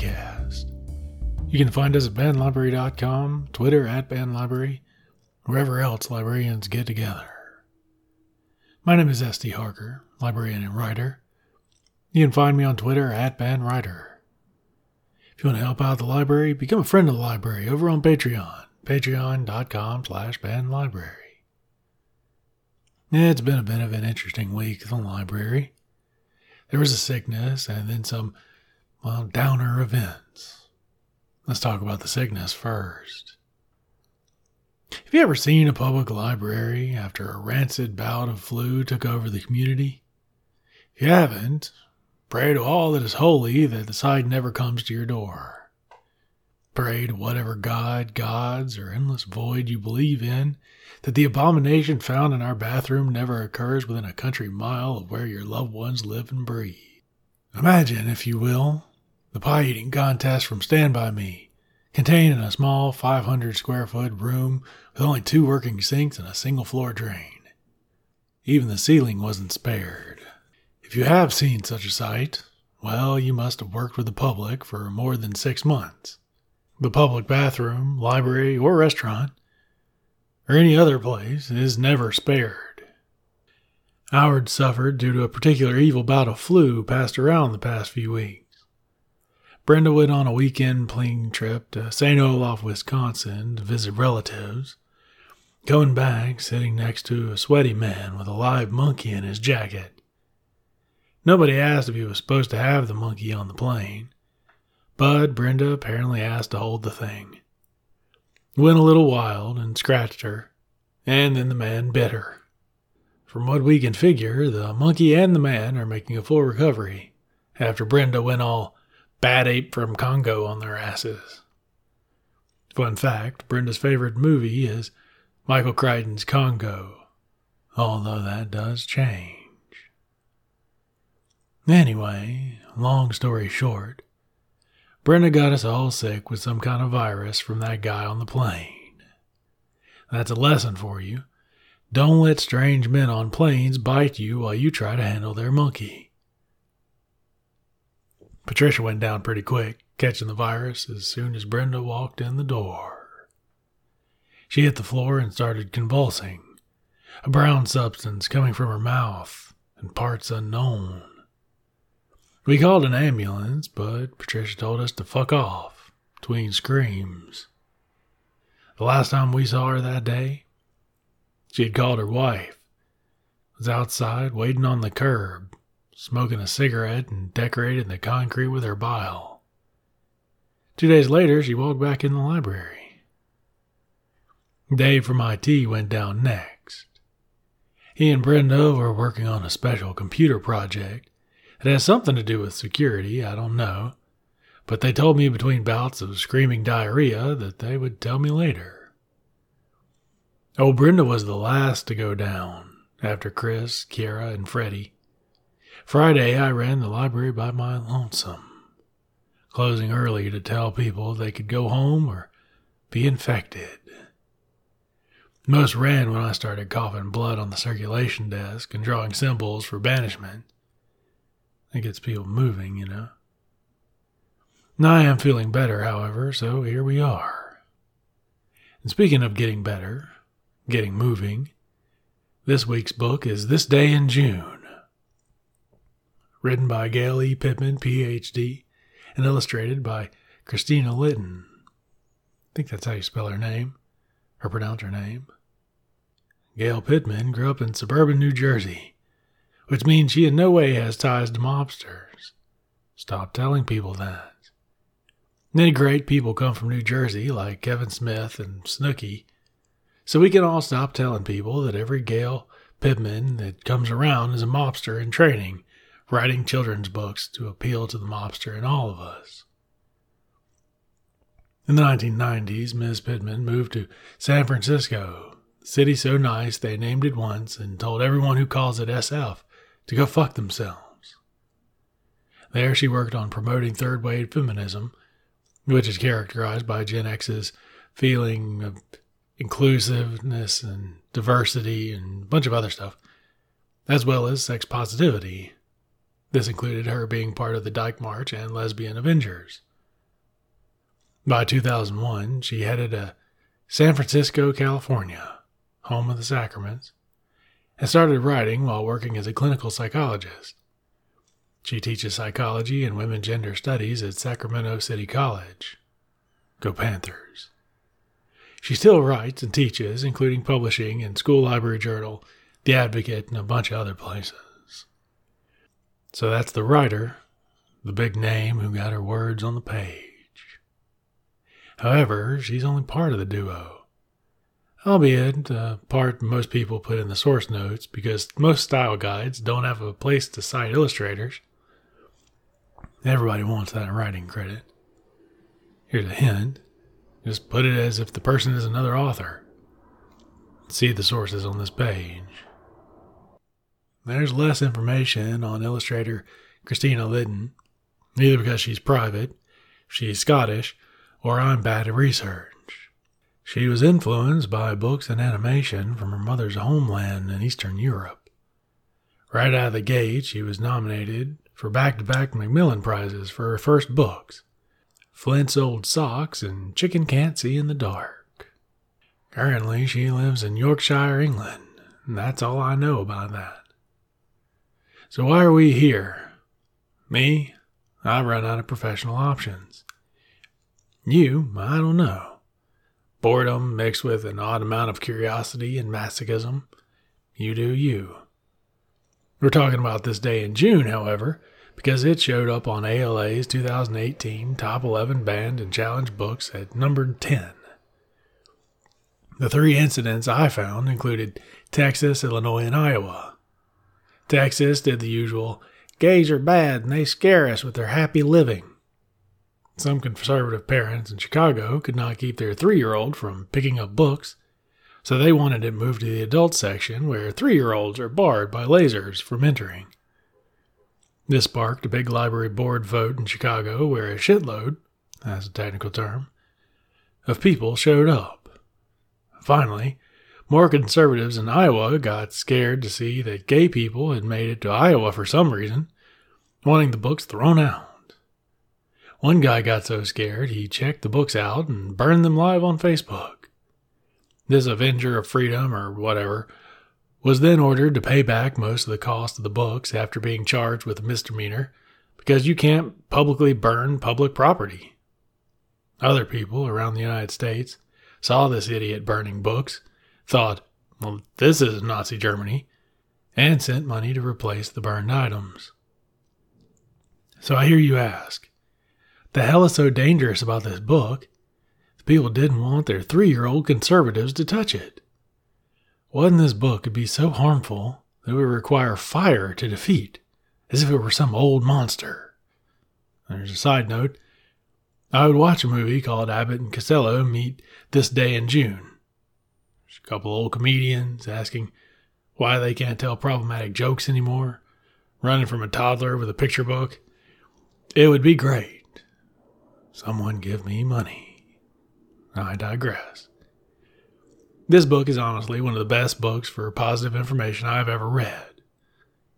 Podcast. You can find us at bandlibrary.com, Twitter at bandlibrary, wherever else librarians get together. My name is S.T. Harker, librarian and writer. You can find me on Twitter at bandwriter. If you want to help out the library, become a friend of the library over on Patreon, patreon.com slash bandlibrary. It's been a bit of an interesting week at the library. There was a sickness and then some, well, downer events. Let's talk about the sickness first. Have you ever seen a public library after a rancid bout of flu took over the community? If you haven't, pray to all that is holy that the sight never comes to your door. Pray to whatever god, gods, or endless void you believe in that the abomination found in our bathroom never occurs within a country mile of where your loved ones live and breathe. Imagine, if you will, the pie eating contest from Stand By Me, contained in a small 500 square foot room with only two working sinks and a single floor drain. Even the ceiling wasn't spared. If you have seen such a sight, well, you must have worked with the public for more than six months. The public bathroom, library, or restaurant or any other place is never spared. Howard suffered due to a particular evil bout of flu passed around the past few weeks. Brenda went on a weekend plane trip to St. Olaf, Wisconsin to visit relatives. Going back, sitting next to a sweaty man with a live monkey in his jacket. Nobody asked if he was supposed to have the monkey on the plane, but Brenda apparently asked to hold the thing went a little wild and scratched her, and then the man bit her. From what we can figure, the monkey and the man are making a full recovery after Brenda went all bad ape from Congo on their asses. Fun fact Brenda's favorite movie is Michael Crichton's Congo, although that does change. Anyway, long story short, Brenda got us all sick with some kind of virus from that guy on the plane. That's a lesson for you. Don't let strange men on planes bite you while you try to handle their monkey. Patricia went down pretty quick, catching the virus as soon as Brenda walked in the door. She hit the floor and started convulsing, a brown substance coming from her mouth and parts unknown. We called an ambulance, but Patricia told us to fuck off between screams. The last time we saw her that day, she had called her wife, was outside waiting on the curb, smoking a cigarette and decorating the concrete with her bile. Two days later, she walked back in the library. Dave from IT went down next. He and Brenda were working on a special computer project it has something to do with security, I don't know. But they told me between bouts of screaming diarrhea that they would tell me later. Oh, Brenda was the last to go down, after Chris, Kira, and Freddie. Friday, I ran the library by my lonesome, closing early to tell people they could go home or be infected. Most ran when I started coughing blood on the circulation desk and drawing symbols for banishment. It gets people moving, you know. Now I am feeling better, however, so here we are. And speaking of getting better, getting moving, this week's book is This Day in June. Written by Gail E. Pittman, Ph.D., and illustrated by Christina Litten. I think that's how you spell her name, or pronounce her name. Gayle Pitman grew up in suburban New Jersey which means she in no way has ties to mobsters. Stop telling people that. Many great people come from New Jersey, like Kevin Smith and Snooki, so we can all stop telling people that every Gayle Pitman that comes around is a mobster in training, writing children's books to appeal to the mobster in all of us. In the 1990s, Ms. Pitman moved to San Francisco, city so nice they named it once and told everyone who calls it SF to go fuck themselves. There, she worked on promoting third wave feminism, which is characterized by Gen X's feeling of inclusiveness and diversity and a bunch of other stuff, as well as sex positivity. This included her being part of the Dyke March and Lesbian Avengers. By 2001, she headed a San Francisco, California, home of the Sacraments, and started writing while working as a clinical psychologist. She teaches psychology and women gender studies at Sacramento City College. Go Panthers. She still writes and teaches, including publishing in School Library Journal, The Advocate, and a bunch of other places. So that's the writer, the big name who got her words on the page. However, she's only part of the duo. Albeit, uh, part most people put in the source notes because most style guides don't have a place to cite illustrators. Everybody wants that writing credit. Here's a hint just put it as if the person is another author. See the sources on this page. There's less information on illustrator Christina Lydon, either because she's private, she's Scottish, or I'm bad at research. She was influenced by books and animation from her mother's homeland in Eastern Europe. Right out of the gate, she was nominated for back to back Macmillan Prizes for her first books Flint's Old Socks and Chicken Can't See in the Dark. Currently, she lives in Yorkshire, England, and that's all I know about that. So, why are we here? Me? I've run out of professional options. You? I don't know. Boredom mixed with an odd amount of curiosity and masochism. You do you. We're talking about this day in June, however, because it showed up on ALA's 2018 Top 11 Banned and Challenge Books at number 10. The three incidents I found included Texas, Illinois, and Iowa. Texas did the usual gays are bad and they scare us with their happy living. Some conservative parents in Chicago could not keep their three year old from picking up books, so they wanted it moved to the adult section where three year olds are barred by lasers from entering. This sparked a big library board vote in Chicago where a shitload, that's a technical term, of people showed up. Finally, more conservatives in Iowa got scared to see that gay people had made it to Iowa for some reason, wanting the books thrown out. One guy got so scared he checked the books out and burned them live on Facebook. This Avenger of Freedom or whatever was then ordered to pay back most of the cost of the books after being charged with a misdemeanor because you can't publicly burn public property. Other people around the United States saw this idiot burning books, thought, well, this is Nazi Germany, and sent money to replace the burned items. So I hear you ask, the hell is so dangerous about this book? The people didn't want their three year old conservatives to touch it. What in this book could be so harmful that it would require fire to defeat, as if it were some old monster? There's a side note. I would watch a movie called Abbott and Costello Meet This Day in June. There's a couple old comedians asking why they can't tell problematic jokes anymore, running from a toddler with a picture book. It would be great. Someone give me money. I digress. This book is honestly one of the best books for positive information I've ever read.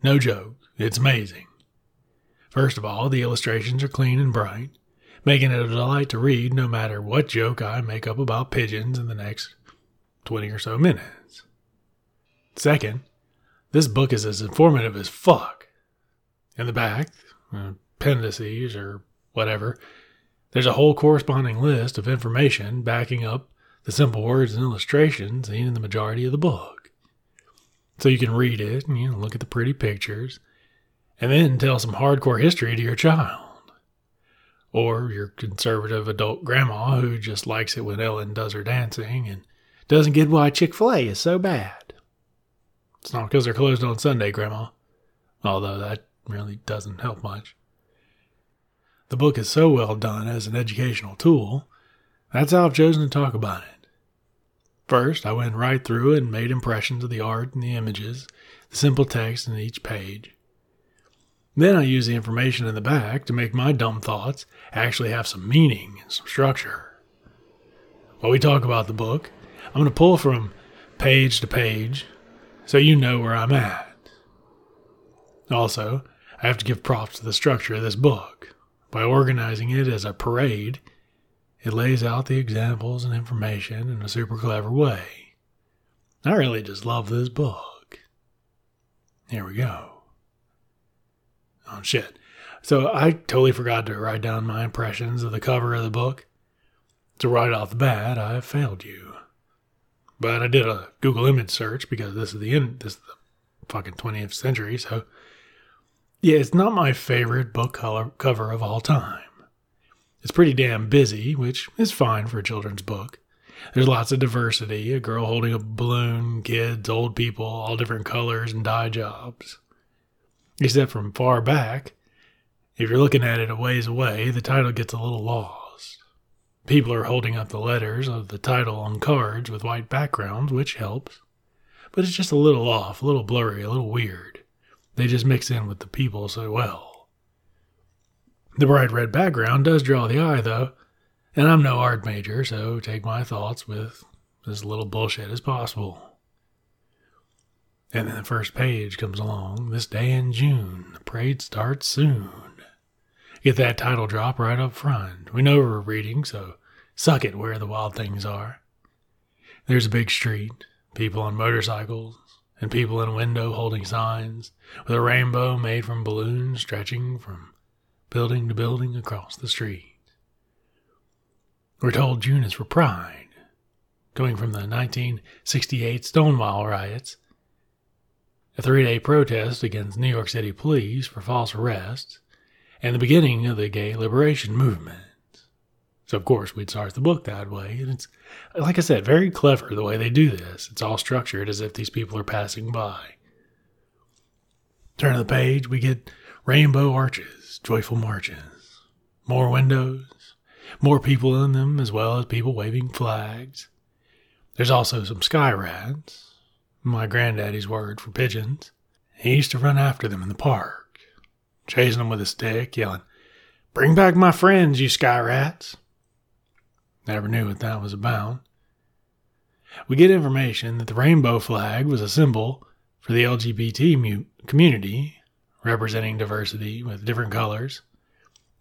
No joke, it's amazing. First of all, the illustrations are clean and bright, making it a delight to read no matter what joke I make up about pigeons in the next 20 or so minutes. Second, this book is as informative as fuck. In the back, uh, appendices or whatever, there's a whole corresponding list of information backing up the simple words and illustrations seen in the majority of the book. So you can read it and you know, look at the pretty pictures and then tell some hardcore history to your child. Or your conservative adult grandma who just likes it when Ellen does her dancing and doesn't get why Chick fil A is so bad. It's not because they're closed on Sunday, Grandma, although that really doesn't help much. The book is so well done as an educational tool, that's how I've chosen to talk about it. First, I went right through and made impressions of the art and the images, the simple text in each page. Then I used the information in the back to make my dumb thoughts actually have some meaning and some structure. While we talk about the book, I'm going to pull from page to page so you know where I'm at. Also, I have to give props to the structure of this book. By organizing it as a parade, it lays out the examples and information in a super clever way. I really just love this book. Here we go. Oh, shit. So I totally forgot to write down my impressions of the cover of the book. So right off the bat, I failed you. But I did a Google image search because this is the end, this is the fucking 20th century. So yeah, it's not my favorite book color, cover of all time. It's pretty damn busy, which is fine for a children's book. There's lots of diversity a girl holding a balloon, kids, old people, all different colors and dye jobs. Except from far back, if you're looking at it a ways away, the title gets a little lost. People are holding up the letters of the title on cards with white backgrounds, which helps. But it's just a little off, a little blurry, a little weird. They just mix in with the people so well. The bright red background does draw the eye, though, and I'm no art major, so take my thoughts with as little bullshit as possible. And then the first page comes along this day in June. The parade starts soon. Get that title drop right up front. We know we're reading, so suck it where the wild things are. There's a big street, people on motorcycles, and people in a window holding signs, with a rainbow made from balloons stretching from building to building across the street. We're told June is for pride, going from the 1968 Stonewall riots, a three day protest against New York City police for false arrests, and the beginning of the gay liberation movement. So, of course, we'd start the book that way. And it's, like I said, very clever the way they do this. It's all structured as if these people are passing by. Turn of the page, we get rainbow arches, joyful marches, more windows, more people in them, as well as people waving flags. There's also some sky rats, my granddaddy's word for pigeons. He used to run after them in the park, chasing them with a stick, yelling, Bring back my friends, you sky rats. Never knew what that was about. We get information that the rainbow flag was a symbol for the LGBT community, representing diversity with different colors.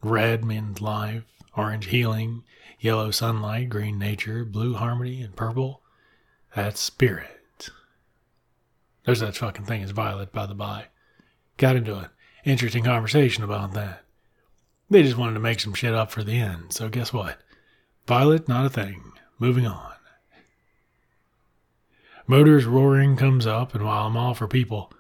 Red means life, orange healing, yellow sunlight, green nature, blue harmony, and purple, that's spirit. There's that fucking thing as violet, by the by. Got into an interesting conversation about that. They just wanted to make some shit up for the end, so guess what? Violet, not a thing. Moving on. Motors roaring comes up, and while I'm all for people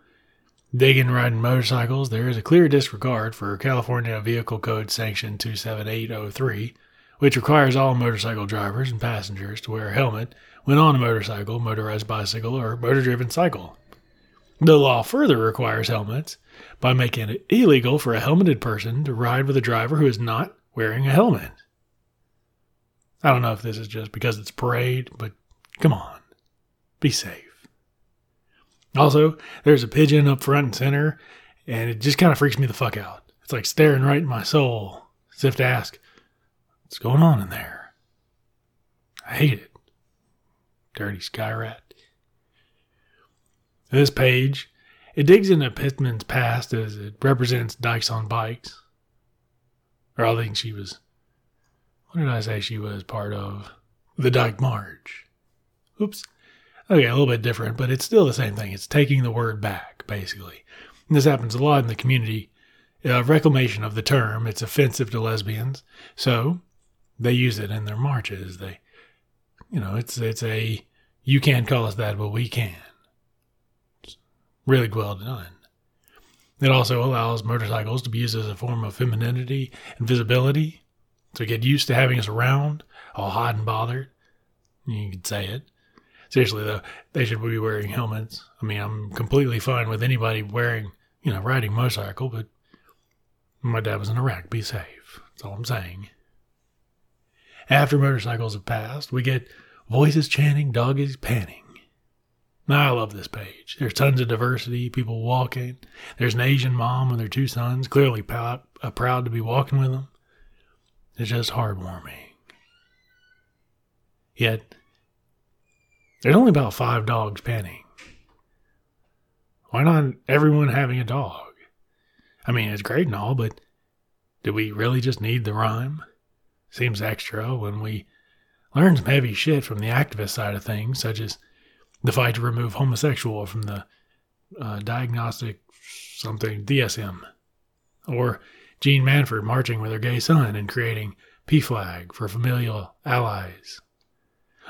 digging riding motorcycles, there is a clear disregard for California Vehicle Code Section 27803, which requires all motorcycle drivers and passengers to wear a helmet when on a motorcycle, motorized bicycle, or motor driven cycle. The law further requires helmets by making it illegal for a helmeted person to ride with a driver who is not wearing a helmet. I don't know if this is just because it's parade, but come on, be safe. Also, there's a pigeon up front and center, and it just kind of freaks me the fuck out. It's like staring right in my soul, as if to ask, what's going on in there? I hate it. Dirty sky rat. This page, it digs into Pitman's past as it represents dykes on bikes. Or I think she was what did I say she was part of? The Dyke March. Oops. Okay, a little bit different, but it's still the same thing. It's taking the word back, basically. And this happens a lot in the community uh, reclamation of the term. It's offensive to lesbians, so they use it in their marches. They, you know, it's it's a you can't call us that, but we can. Really well done. It also allows motorcycles to be used as a form of femininity and visibility so get used to having us around, all hot and bothered. You could say it. Seriously, though, they should be wearing helmets. I mean, I'm completely fine with anybody wearing, you know, riding motorcycle, but my dad was in Iraq. Be safe. That's all I'm saying. After motorcycles have passed, we get voices chanting, doggies panning. Now, I love this page. There's tons of diversity, people walking. There's an Asian mom and their two sons, clearly proud, uh, proud to be walking with them. It's just heartwarming. Yet, there's only about five dogs penning. Why not everyone having a dog? I mean, it's great and all, but do we really just need the rhyme? Seems extra when we learn some heavy shit from the activist side of things, such as the fight to remove homosexual from the uh, diagnostic something DSM, or Jeanne Manford marching with her gay son and creating PFLAG for familial allies,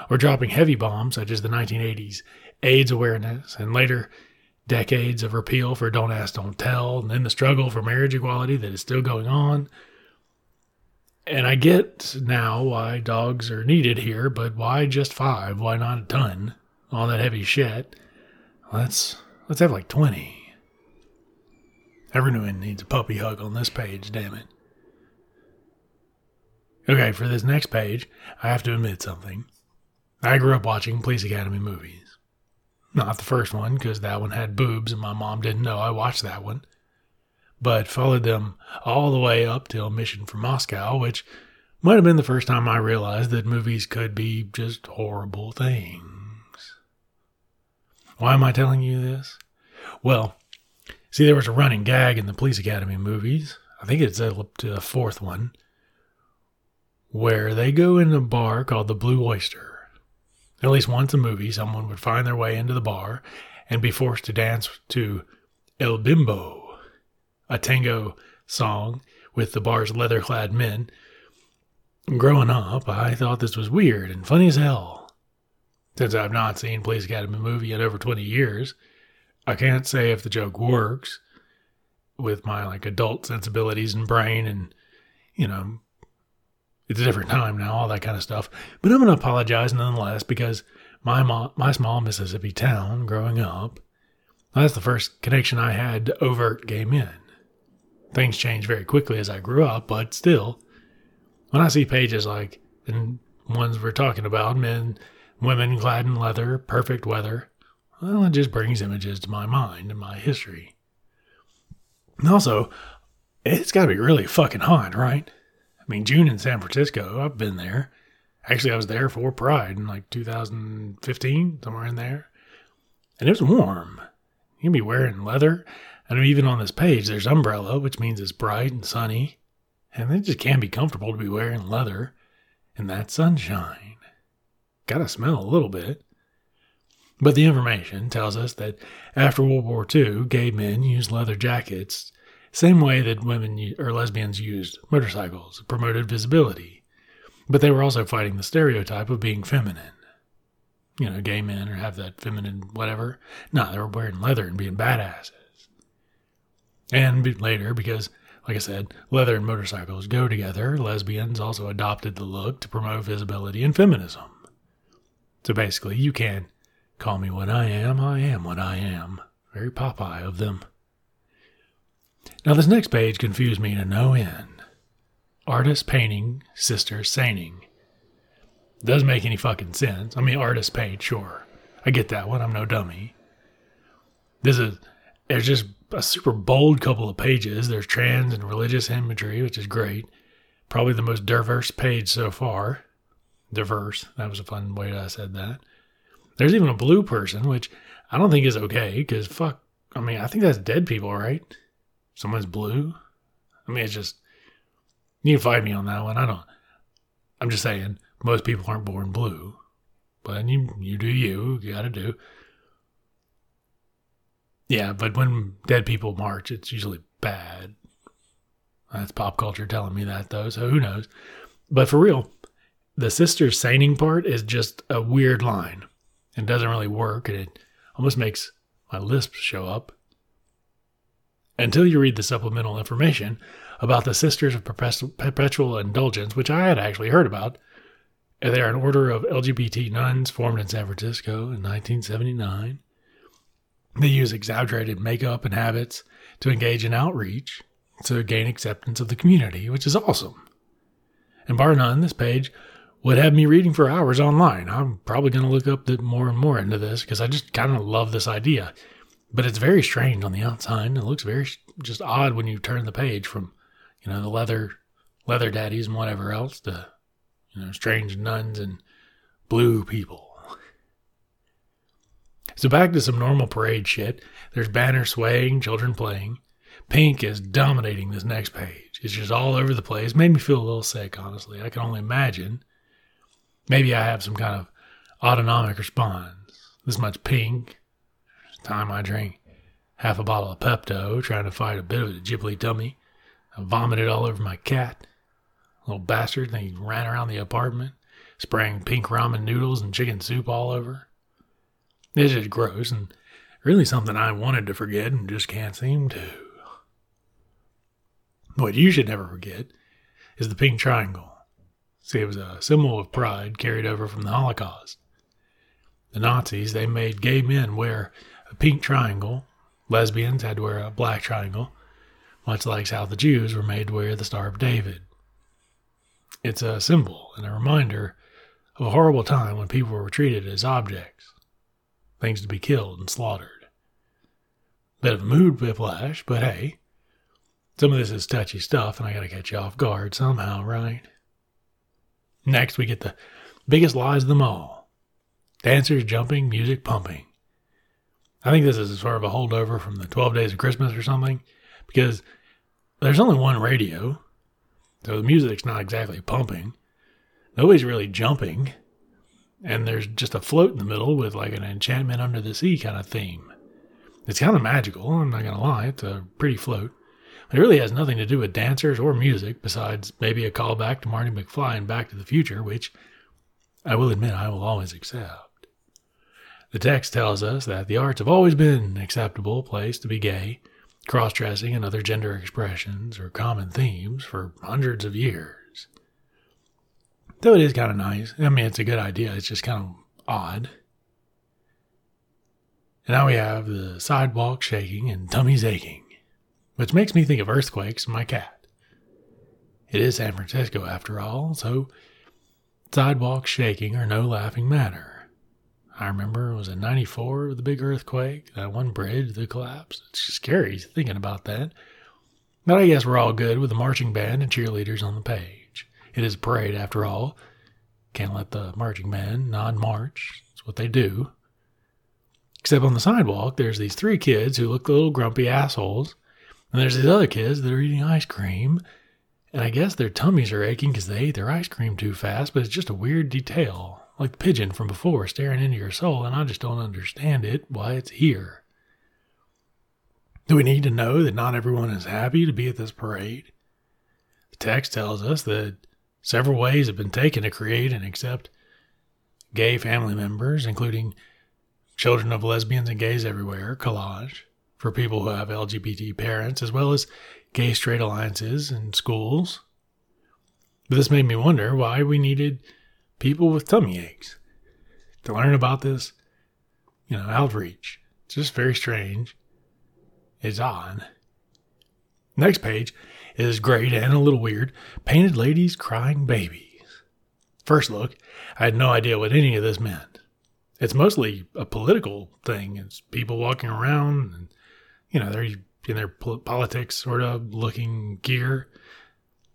or dropping heavy bombs such as the 1980s AIDS awareness and later decades of repeal for Don't Ask, Don't Tell, and then the struggle for marriage equality that is still going on. And I get now why dogs are needed here, but why just five? Why not a ton? All that heavy shit. Let's let's have like twenty. Everyone needs a puppy hug on this page, damn it. Okay, for this next page, I have to admit something. I grew up watching Police Academy movies. Not the first one, because that one had boobs and my mom didn't know I watched that one. But followed them all the way up till Mission from Moscow, which might have been the first time I realized that movies could be just horrible things. Why am I telling you this? Well, see, there was a running gag in the Police Academy movies. I think it's up to the fourth one, where they go in a bar called the Blue Oyster at least once a movie, someone would find their way into the bar and be forced to dance to El Bimbo, a tango song with the bar's leather clad men. Growing up, I thought this was weird and funny as hell. Since I've not seen Police Academy movie in over 20 years, I can't say if the joke works with my like adult sensibilities and brain and, you know, it's a different time now, all that kind of stuff. But I'm going to apologize nonetheless because my mo- my small Mississippi town growing up, that's the first connection I had to overt gay men. Things changed very quickly as I grew up, but still, when I see pages like the ones we're talking about, men, women clad in leather, perfect weather, well, it just brings images to my mind and my history. And also, it's got to be really fucking hot, right? I mean, June in San Francisco, I've been there. Actually, I was there for Pride in like 2015, somewhere in there. And it was warm. You can be wearing leather. And even on this page, there's umbrella, which means it's bright and sunny. And it just can't be comfortable to be wearing leather in that sunshine. Gotta smell a little bit. But the information tells us that after World War II, gay men used leather jackets same way that women or lesbians used motorcycles, promoted visibility. But they were also fighting the stereotype of being feminine. You know, gay men or have that feminine whatever. No, they were wearing leather and being badasses. And later, because, like I said, leather and motorcycles go together, lesbians also adopted the look to promote visibility and feminism. So basically, you can call me what I am, I am what I am. Very Popeye of them. Now, this next page confused me to no end. Artist painting, sister seining. Doesn't make any fucking sense. I mean, artist paint, sure. I get that one. I'm no dummy. This is, there's just a super bold couple of pages. There's trans and religious imagery, which is great. Probably the most diverse page so far. Diverse. That was a fun way I said that. There's even a blue person, which I don't think is okay because fuck. I mean, I think that's dead people, right? someone's blue. I mean, it's just you can fight me on that one. I don't. I'm just saying most people aren't born blue, but you you do you. You got to do. Yeah, but when dead people march, it's usually bad. That's pop culture telling me that though, so who knows? But for real, the sister's seining part is just a weird line. It doesn't really work, and it almost makes my lisp show up until you read the supplemental information about the Sisters of Perpetual Indulgence, which I had actually heard about. They are an order of LGBT nuns formed in San Francisco in 1979. They use exaggerated makeup and habits to engage in outreach to gain acceptance of the community, which is awesome. And bar none, this page would have me reading for hours online. I'm probably going to look up more and more into this because I just kind of love this idea. But it's very strange on the outside. It looks very just odd when you turn the page from, you know, the leather leather daddies and whatever else to, you know, strange nuns and blue people. So back to some normal parade shit. There's banners swaying, children playing. Pink is dominating this next page. It's just all over the place. Made me feel a little sick, honestly. I can only imagine. Maybe I have some kind of autonomic response. This much pink. Time I drink half a bottle of Pepto, trying to fight a bit of a ghibli tummy. I vomited all over my cat. Little bastard, and he ran around the apartment, spraying pink ramen noodles and chicken soup all over. It's just gross and really something I wanted to forget and just can't seem to. What you should never forget is the pink triangle. See, it was a symbol of pride carried over from the Holocaust. The Nazis, they made gay men wear a pink triangle. Lesbians had to wear a black triangle, much like how the Jews were made to wear the Star of David. It's a symbol and a reminder of a horrible time when people were treated as objects, things to be killed and slaughtered. Bit of a mood whiplash, but hey, some of this is touchy stuff and I gotta catch you off guard somehow, right? Next, we get the biggest lies of them all dancers jumping, music pumping. I think this is sort of a holdover from the 12 Days of Christmas or something, because there's only one radio, so the music's not exactly pumping. Nobody's really jumping, and there's just a float in the middle with like an enchantment under the sea kind of theme. It's kind of magical, I'm not going to lie, it's a pretty float. It really has nothing to do with dancers or music, besides maybe a callback to Marty McFly and Back to the Future, which I will admit I will always accept. The text tells us that the arts have always been an acceptable place to be gay. Cross dressing and other gender expressions are common themes for hundreds of years. Though it is kind of nice. I mean, it's a good idea. It's just kind of odd. And now we have the sidewalk shaking and tummies aching which makes me think of earthquakes and my cat. It is San Francisco after all, so sidewalks shaking are no laughing matter. I remember it was in 94, with the big earthquake, that one bridge that collapsed. It's scary thinking about that. But I guess we're all good with the marching band and cheerleaders on the page. It is a parade after all. Can't let the marching band non march. It's what they do. Except on the sidewalk, there's these three kids who look little grumpy assholes and there's these other kids that are eating ice cream. And I guess their tummies are aching because they ate their ice cream too fast, but it's just a weird detail, like the pigeon from before staring into your soul, and I just don't understand it, why it's here. Do we need to know that not everyone is happy to be at this parade? The text tells us that several ways have been taken to create and accept gay family members, including children of lesbians and gays everywhere, collage for people who have LGBT parents, as well as gay straight alliances and schools. But this made me wonder why we needed people with tummy aches to learn about this, you know, outreach. It's just very strange. It's odd. Next page is great and a little weird. Painted ladies crying babies. First look, I had no idea what any of this meant. It's mostly a political thing. It's people walking around and you know, they're in their politics sort of looking gear.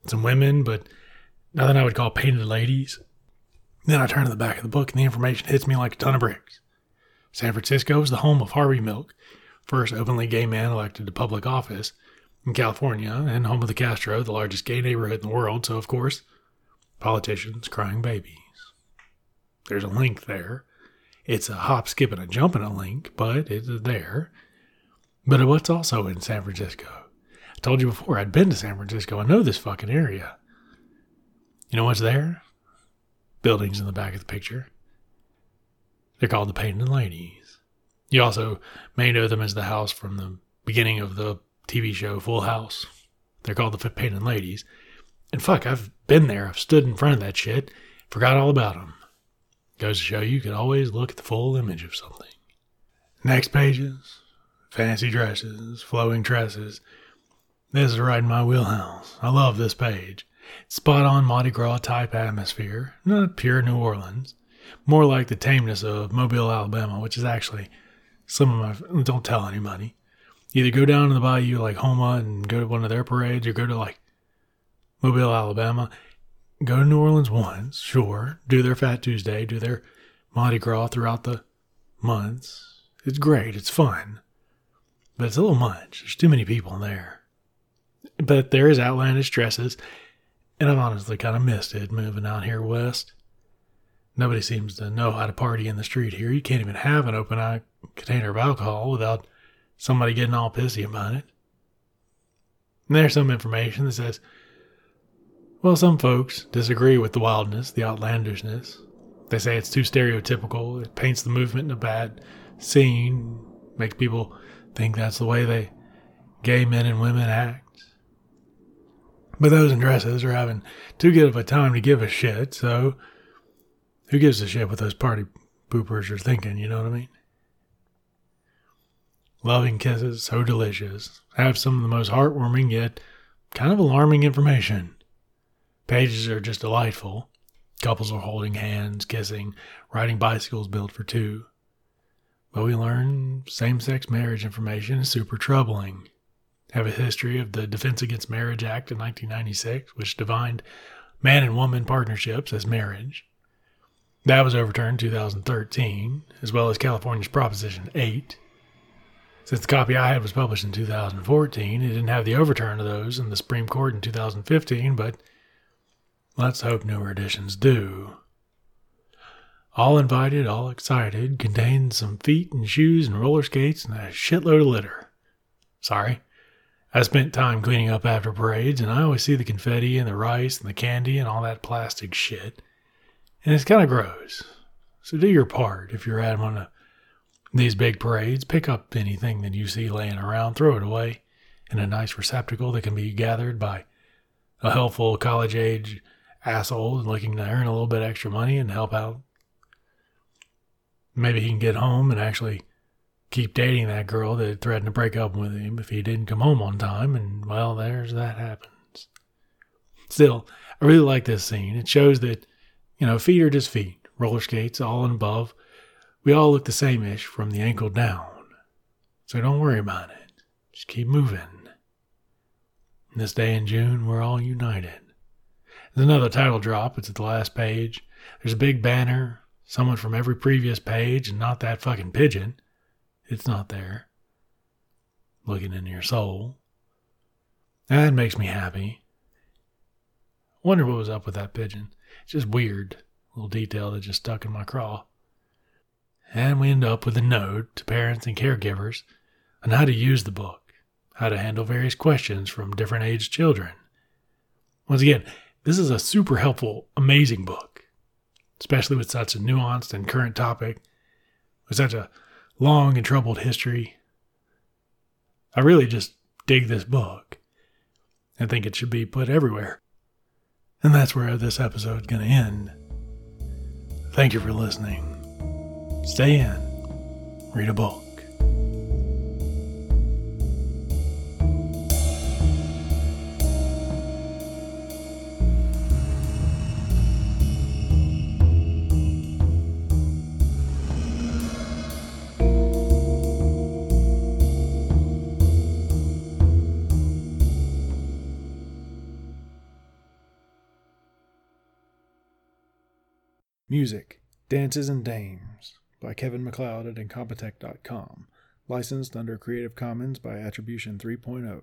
Some women, but nothing I would call painted ladies. Then I turn to the back of the book and the information hits me like a ton of bricks. San Francisco is the home of Harvey Milk, first openly gay man elected to public office in California, and home of the Castro, the largest gay neighborhood in the world. So, of course, politicians crying babies. There's a link there. It's a hop, skip, and a jump in a link, but it's there. But what's also in San Francisco? I told you before, I'd been to San Francisco. I know this fucking area. You know what's there? Buildings in the back of the picture. They're called the Painted Ladies. You also may know them as the house from the beginning of the TV show Full House. They're called the Painted Ladies. And fuck, I've been there. I've stood in front of that shit. Forgot all about them. Goes to show you, you can always look at the full image of something. Next pages fancy dresses, flowing tresses. This is right in my wheelhouse. I love this page. Spot on Mardi Gras type atmosphere, not pure New Orleans. More like the tameness of Mobile, Alabama, which is actually some of my. Don't tell anybody. Either go down to the bayou like Houma and go to one of their parades, or go to like Mobile, Alabama. Go to New Orleans once, sure. Do their Fat Tuesday, do their Mardi Gras throughout the months. It's great, it's fun. But it's a little much. There's too many people in there. But there is outlandish dresses, and I've honestly kind of missed it moving out here west. Nobody seems to know how to party in the street here. You can't even have an open eye container of alcohol without somebody getting all pissy about it. And there's some information that says, well, some folks disagree with the wildness, the outlandishness. They say it's too stereotypical. It paints the movement in a bad scene, makes people think that's the way they gay men and women act. But those in dresses are having too good of a time to give a shit, so who gives a shit what those party poopers are thinking, you know what I mean? Loving kisses, so delicious. Have some of the most heartwarming yet kind of alarming information. Pages are just delightful. Couples are holding hands, kissing, riding bicycles built for two. But we learn same sex marriage information is super troubling. Have a history of the Defense Against Marriage Act of 1996, which defined man and woman partnerships as marriage. That was overturned in 2013, as well as California's Proposition 8. Since the copy I had was published in 2014, it didn't have the overturn of those in the Supreme Court in 2015, but let's hope newer editions do. All invited, all excited, contains some feet and shoes and roller skates and a shitload of litter. Sorry. I spent time cleaning up after parades, and I always see the confetti and the rice and the candy and all that plastic shit. And it's kind of gross. So do your part if you're at one of these big parades. Pick up anything that you see laying around, throw it away in a nice receptacle that can be gathered by a helpful college age asshole looking to earn a little bit extra money and help out Maybe he can get home and actually keep dating that girl that threatened to break up with him if he didn't come home on time, and well, there's that happens. Still, I really like this scene. It shows that, you know, feet are just feet, roller skates, all and above. We all look the same ish from the ankle down. So don't worry about it. Just keep moving. this day in June, we're all united. There's another title drop. It's at the last page. There's a big banner someone from every previous page and not that fucking pigeon. It's not there. Looking into your soul. That makes me happy. Wonder what was up with that pigeon. It's just weird. Little detail that just stuck in my craw. And we end up with a note to parents and caregivers on how to use the book, how to handle various questions from different age children. Once again, this is a super helpful, amazing book especially with such a nuanced and current topic, with such a long and troubled history. I really just dig this book. I think it should be put everywhere. And that's where this episode is going to end. Thank you for listening. Stay in, read a book. Music Dances and Dames by Kevin MacLeod at Incompetech.com. Licensed under Creative Commons by Attribution 3.0.